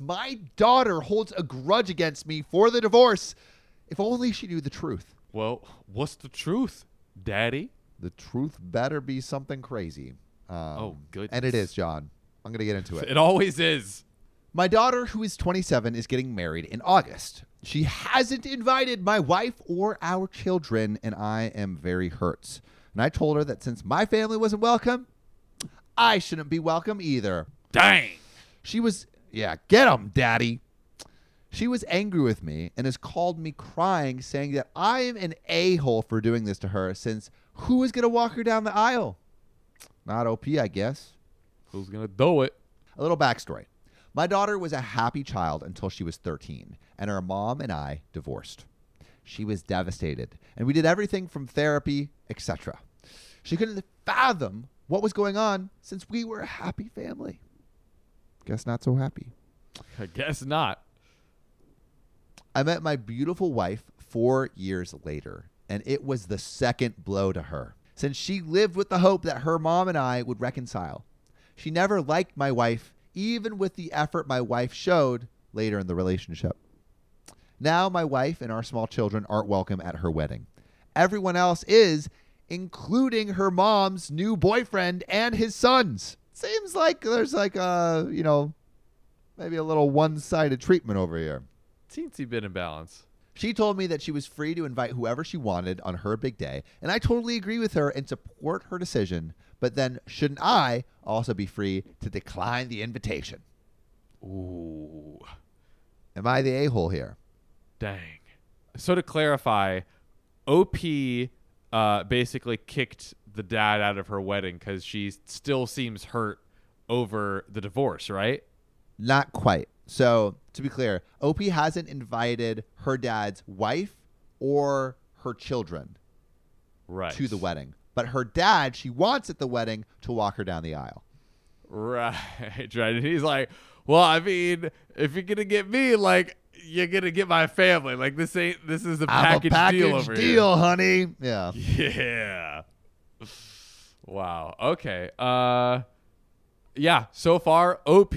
My daughter holds a grudge against me for the divorce. If only she knew the truth. Well, what's the truth, Daddy? The truth better be something crazy. Um, Oh, good. And it is, John. I'm going to get into it. It always is. My daughter, who is 27, is getting married in August. She hasn't invited my wife or our children, and I am very hurt. And I told her that since my family wasn't welcome, I shouldn't be welcome either. Dang. She was, yeah, get him, daddy. She was angry with me and has called me crying, saying that I am an a hole for doing this to her, since who is going to walk her down the aisle? Not OP, I guess. Who's gonna do it? A little backstory. My daughter was a happy child until she was 13, and her mom and I divorced. She was devastated, and we did everything from therapy, etc. She couldn't fathom what was going on since we were a happy family. Guess not so happy. I guess not. I met my beautiful wife four years later, and it was the second blow to her, since she lived with the hope that her mom and I would reconcile. She never liked my wife, even with the effort my wife showed later in the relationship. Now, my wife and our small children aren't welcome at her wedding. Everyone else is, including her mom's new boyfriend and his sons. Seems like there's like a, you know, maybe a little one sided treatment over here. Teensy bit in balance. She told me that she was free to invite whoever she wanted on her big day, and I totally agree with her and support her decision. But then, shouldn't I also be free to decline the invitation? Ooh. Am I the a hole here? Dang. So to clarify, OP uh, basically kicked the dad out of her wedding because she still seems hurt over the divorce, right? Not quite. So, to be clear, Opie hasn't invited her dad's wife or her children Right. to the wedding, but her dad, she wants at the wedding to walk her down the aisle. Right, right. And he's like, "Well, I mean, if you're gonna get me, like, you're gonna get my family. Like, this ain't this is a package, a package deal over deal, honey. Yeah. Yeah. Wow. Okay. Uh, yeah. So far, OP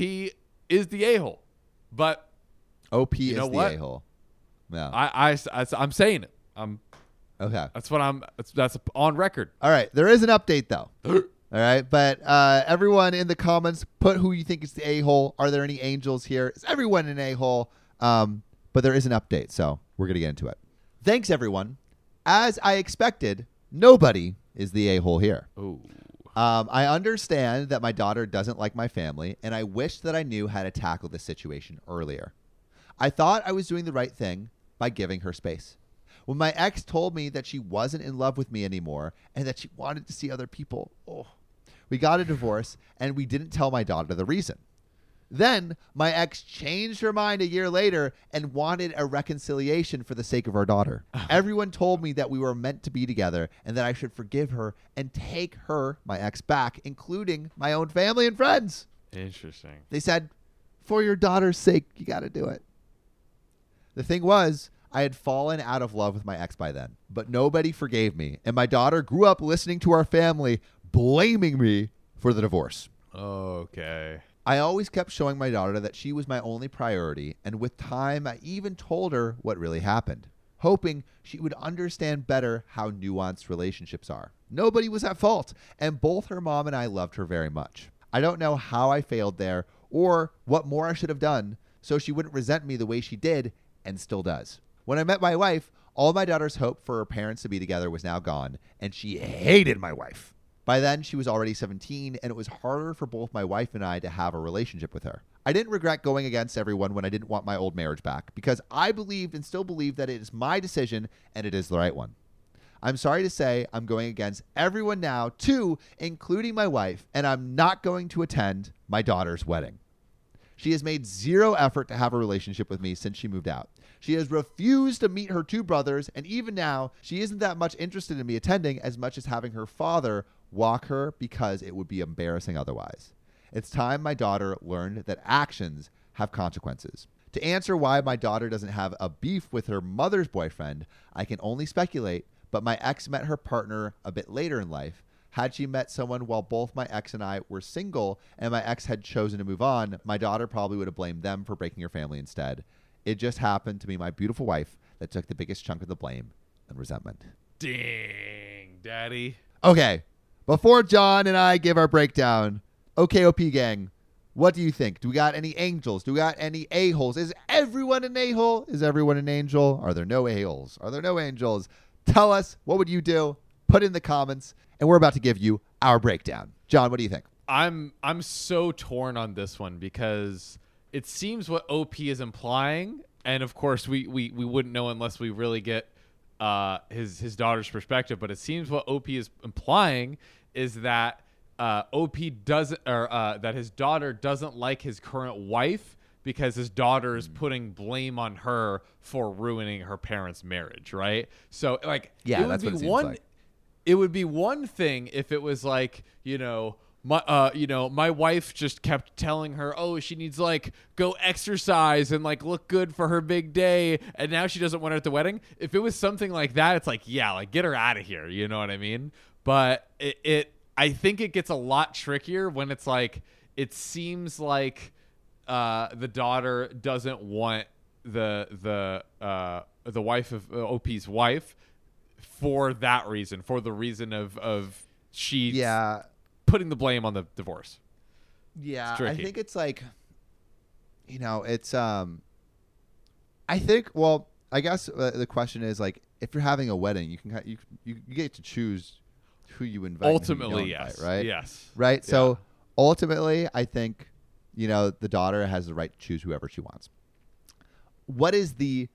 is the a hole, but OP is the a hole. Yeah. I, I, I, I'm saying it. I'm. okay. That's what I'm. That's, that's on record. All right. There is an update though. All right, but uh, everyone in the comments, put who you think is the a hole. Are there any angels here? Is everyone an a hole? Um, but there is an update, so we're gonna get into it. Thanks, everyone. As I expected, nobody is the a hole here. Ooh. Um, I understand that my daughter doesn't like my family, and I wish that I knew how to tackle this situation earlier. I thought I was doing the right thing by giving her space. When my ex told me that she wasn't in love with me anymore and that she wanted to see other people, oh, we got a divorce and we didn't tell my daughter the reason. Then my ex changed her mind a year later and wanted a reconciliation for the sake of our daughter. Oh. Everyone told me that we were meant to be together and that I should forgive her and take her, my ex, back, including my own family and friends. Interesting. They said, for your daughter's sake, you got to do it. The thing was, I had fallen out of love with my ex by then, but nobody forgave me. And my daughter grew up listening to our family blaming me for the divorce. Okay. I always kept showing my daughter that she was my only priority, and with time, I even told her what really happened, hoping she would understand better how nuanced relationships are. Nobody was at fault, and both her mom and I loved her very much. I don't know how I failed there or what more I should have done so she wouldn't resent me the way she did and still does. When I met my wife, all my daughter's hope for her parents to be together was now gone, and she hated my wife. By then, she was already 17, and it was harder for both my wife and I to have a relationship with her. I didn't regret going against everyone when I didn't want my old marriage back because I believed and still believe that it is my decision and it is the right one. I'm sorry to say I'm going against everyone now, too, including my wife, and I'm not going to attend my daughter's wedding. She has made zero effort to have a relationship with me since she moved out. She has refused to meet her two brothers, and even now, she isn't that much interested in me attending as much as having her father walk her because it would be embarrassing otherwise. It's time my daughter learned that actions have consequences. To answer why my daughter doesn't have a beef with her mother's boyfriend, I can only speculate, but my ex met her partner a bit later in life, Had she met someone while both my ex and I were single and my ex had chosen to move on, my daughter probably would have blamed them for breaking her family instead. It just happened to be my beautiful wife that took the biggest chunk of the blame and resentment. Dang, daddy. Okay, before John and I give our breakdown, OKOP gang, what do you think? Do we got any angels? Do we got any a-holes? Is everyone an a-hole? Is everyone an angel? Are there no a-holes? Are there no angels? Tell us, what would you do? Put in the comments, and we're about to give you our breakdown. John, what do you think? I'm I'm so torn on this one because it seems what OP is implying, and of course we we, we wouldn't know unless we really get uh, his his daughter's perspective. But it seems what OP is implying is that uh, OP doesn't or uh, that his daughter doesn't like his current wife because his daughter is putting blame on her for ruining her parents' marriage, right? So like Yeah, it would that's what be it seems one like. it would be one thing if it was like you know my uh you know my wife just kept telling her oh she needs like go exercise and like look good for her big day and now she doesn't want her at the wedding. If it was something like that it's like yeah like get her out of here you know what i mean? But it, it i think it gets a lot trickier when it's like it seems like uh the daughter doesn't want the the uh the wife of uh, op's wife for that reason, for the reason of of she Yeah, putting the blame on the divorce. Yeah, I think it's like, you know, it's um. I think. Well, I guess uh, the question is like, if you're having a wedding, you can you you, you get to choose who you invite. you Ultimately, invite, yes, right? Yes, Right. So ultimately, I think, you know, the daughter has the right to choose whoever she wants. What is the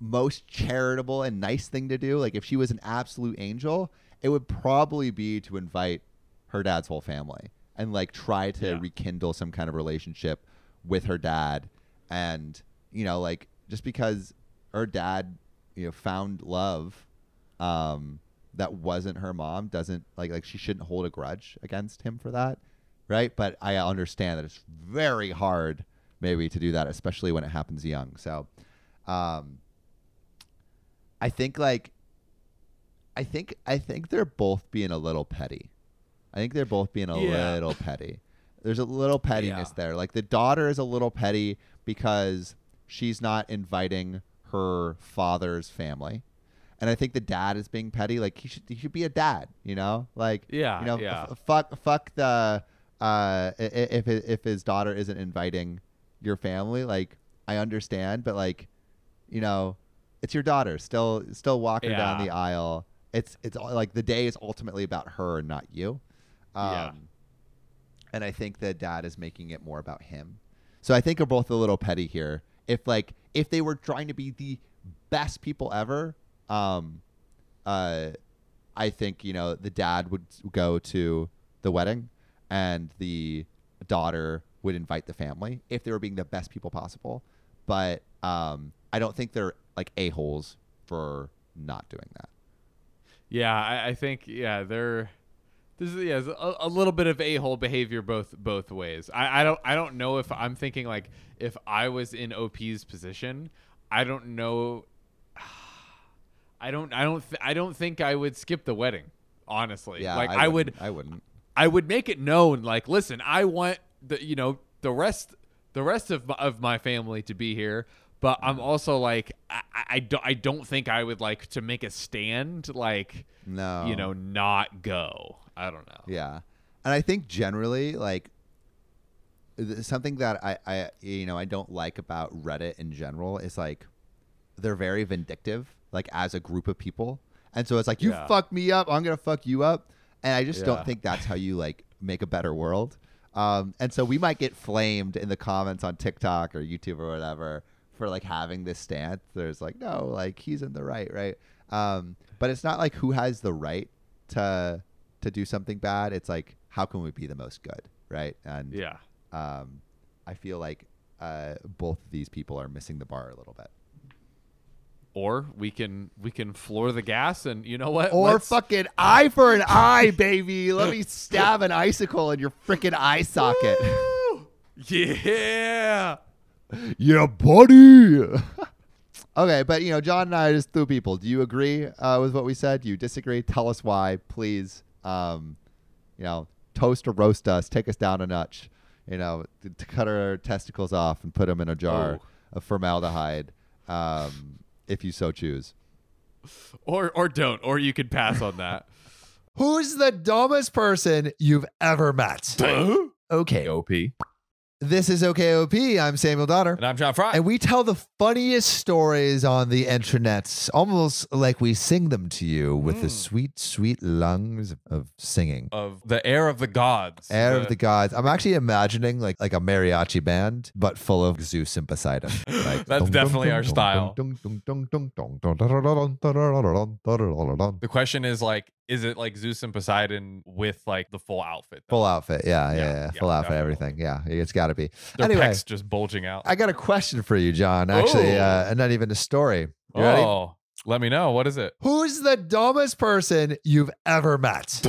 most charitable and nice thing to do? Like, if she was an absolute angel, it would probably be to invite her dad's whole family and like try to Yeah. rekindle some kind of relationship with her dad. And, you know, like just because her dad, you know, found love, um, that wasn't her mom doesn't like like she shouldn't hold a grudge against him for that right but i understand that it's very hard maybe to do that especially when it happens young so um i think like i think i think they're both being a little petty i think they're both being a Yeah. little petty there's a little pettiness Yeah. there like the daughter is a little petty because she's not inviting her father's family and I think the dad is being petty. Like he should he should be a dad, you know. Like Yeah, you know, yeah. f- fuck fuck the uh if if his daughter isn't inviting your family, like I understand, but like you know, it's your daughter. Still still walk her down the aisle. It's it's all- like the day is ultimately about her and not you. Um, Yeah. And I think the dad is making it more about him. So I think they're both a little petty here. If like if they were trying to be the best people ever, um, uh, I think you know the dad would go to the wedding, and the daughter would invite the family if they were being the best people possible. But um, I don't think they're like a holes for not doing that. Yeah, I, I think yeah, they're this is yeah, a, a little bit of a hole behavior both both ways. I, I don't I don't know if I'm thinking like if I was in OP's position, I don't know. I don't I don't th- I don't think I would skip the wedding. Honestly, Yeah, like I, would wouldn't- I wouldn't. I would make it known like listen, I want the you know the rest the rest of my, of my family to be here, but I'm also like I, I, don't I don't think I would like to make a stand like No, you know not go. I don't know. Yeah, and I think generally, like something that I, I, you know, I don't like about Reddit in general is like they're very vindictive, like as a group of people, and so it's like you Yeah. fuck me up, I'm gonna fuck you up, and I just Yeah. don't think that's how you like make a better world. Um, and so we might get flamed in the comments on TikTok or YouTube or whatever for like having this stance. There's like, no, like he's in the right, right? Um, but it's not like who has the right to to do something bad. It's like how can we be the most good, right? And Yeah. um, I feel like uh, both of these people are missing the bar a little bit. Or we can we can floor the gas and you know what? Or Let's- fucking eye for an eye, baby. Let me stab an icicle in your freaking eye socket. Woo! Yeah. Yeah, buddy. okay, but you know, John and I are just two people. Do you agree uh, with what we said? Do you disagree? Tell us why, please. Um, you know, toast or roast us, take us down a notch, you know, to, to cut our testicles off and put them in a jar Oh. of formaldehyde, um, if you so choose. Or or don't, or you could pass on that. Who's the dumbest person you've ever met? Okay. OP. This is OKOP. I'm Samuel Donner. And I'm John Fry. And we tell the funniest stories on the intranets, almost like we sing them to you with mm. the sweet, sweet lungs of singing. Of the air of the gods. Air the... of the gods. I'm actually imagining like like a mariachi band, but full of Zeus and Poseidon. Like, That's definitely our style. The question is like, is it like Zeus and Poseidon with like the full outfit? though? Full outfit. Yeah, yeah, Yeah, yeah. yeah, Full outfit, definitely. everything. Yeah, it's got to be. Their anyway, just bulging out. I got a question for you, John. Actually, Oh. uh, and not even a story. You ready? Let me know. What is it? Who's the dumbest person you've ever met?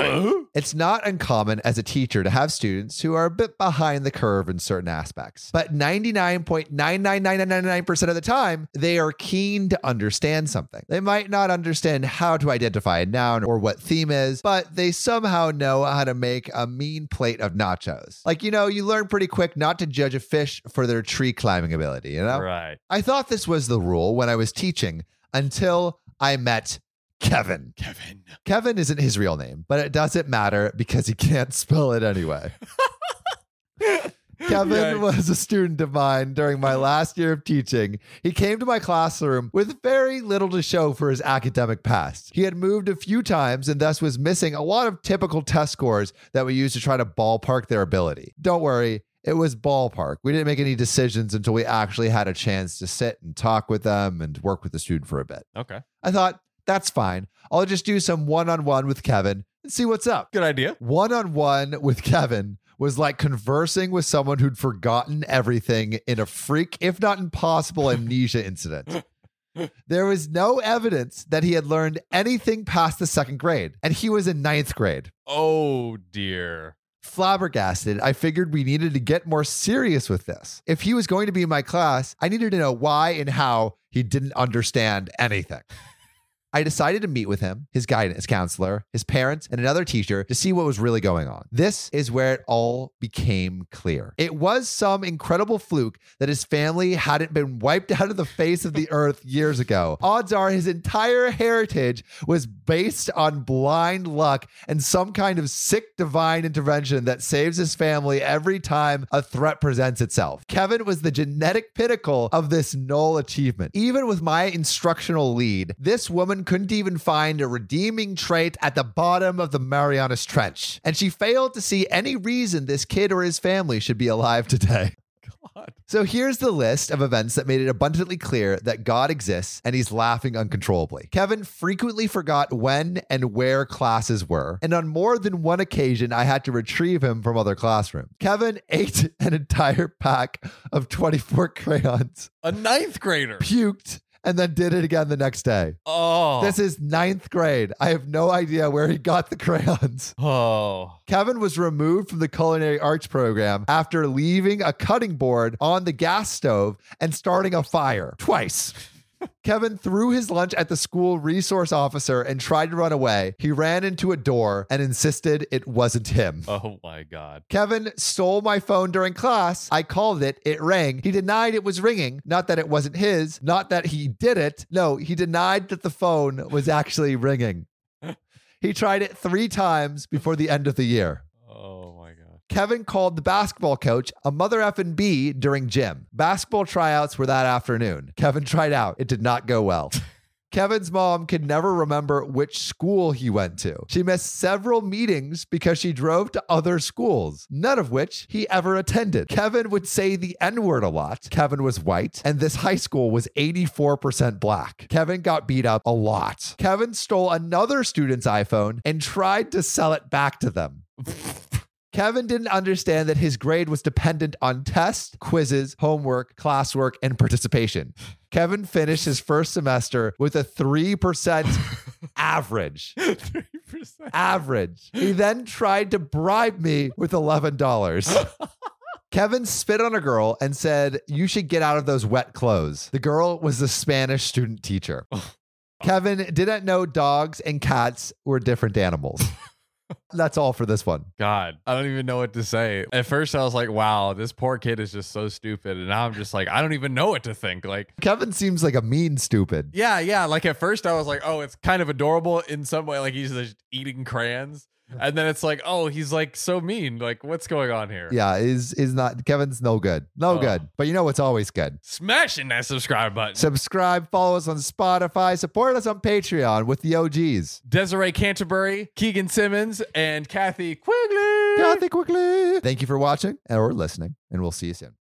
It's not uncommon as a teacher to have students who are a bit behind the curve in certain aspects. But 99.99999% of the time, they are keen to understand something. They might not understand how to identify a noun or what theme is, but they somehow know how to make a mean plate of nachos. Like, you know, you learn pretty quick not to judge a fish for their tree climbing ability, you know? Right. I thought this was the rule when I was teaching until I met Kevin. Kevin. Kevin isn't his real name, but it doesn't matter because he can't spell it anyway. Kevin Yikes. was a student of mine during my uh-huh. last year of teaching. He came to my classroom with very little to show for his academic past. He had moved a few times and thus was missing a lot of typical test scores that we use to try to ballpark their ability. Don't worry, it was ballpark. We didn't make any decisions until we actually had a chance to sit and talk with them and work with the student for a bit. Okay. I thought, that's fine. I'll just do some one on one with Kevin and see what's up. Good idea. One on one with Kevin was like conversing with someone who'd forgotten everything in a freak, if not impossible, amnesia incident. There was no evidence that he had learned anything past the second grade, and he was in ninth grade. Oh dear. Flabbergasted, I figured we needed to get more serious with this. If he was going to be in my class, I needed to know why and how he didn't understand anything. I decided to meet with him, his guidance counselor, his parents, and another teacher to see what was really going on. This is where it all became clear. It was some incredible fluke that his family hadn't been wiped out of the face of the earth years ago. Odds are his entire heritage was based on blind luck and some kind of sick divine intervention that saves his family every time a threat presents itself. Kevin was the genetic pinnacle of this null achievement. Even with my instructional lead, this woman couldn't even find a redeeming trait at the bottom of the Marianas Trench. And she failed to see any reason this kid or his family should be alive today. God. So here's the list of events that made it abundantly clear that God exists and he's laughing uncontrollably. Kevin frequently forgot when and where classes were, and on more than one occasion, I had to retrieve him from other classrooms. Kevin ate an entire pack of 24 crayons, A ninth grader. puked, and then did it again the next day. Oh. This is ninth grade. I have no idea where he got the crayons. Oh. Kevin was removed from the culinary arts program after leaving a cutting board on the gas stove and starting a fire twice. Kevin threw his lunch at the school resource officer and tried to run away. He ran into a door and insisted it wasn't him. Oh my God. Kevin stole my phone during class. I called it. It rang. He denied it was ringing. Not that it wasn't his. Not that he did it. No, he denied that the phone was actually ringing. He tried it three times before the end of the year. Kevin called the basketball coach a mother effing B during gym. Basketball tryouts were that afternoon. Kevin tried out. It did not go well. Kevin's mom could never remember which school he went to. She missed several meetings because she drove to other schools, none of which he ever attended. Kevin would say the N word a lot. Kevin was white, and this high school was 84% black. Kevin got beat up a lot. Kevin stole another student's iPhone and tried to sell it back to them. Kevin didn't understand that his grade was dependent on tests, quizzes, homework, classwork, and participation. Kevin finished his first semester with a 3% average. Three percent. Average. He then tried to bribe me with $11. Kevin spit on a girl and said, You should get out of those wet clothes. The girl was the Spanish student teacher. Kevin didn't know dogs and cats were different animals. That's all for this one. God, I don't even know what to say. At first, I was like, wow, this poor kid is just so stupid. And now I'm just like, I don't even know what to think. Like, Kevin seems like a mean stupid. yeah, yeah. Like, at first, I was like, oh, it's kind of adorable in some way. Like, he's just eating crayons. And then it's like, oh, he's like so mean. Like, what's going on here? Yeah, is is not Kevin's no good. No Oh. good. But you know what's always good? Smashing that subscribe button. Subscribe, follow us on Spotify, support us on Patreon with the OGs. Desiree Canterbury, Keegan Simmons, and Kathy Quigley. Kathy Quigley. Thank you for watching or listening, and we'll see you soon.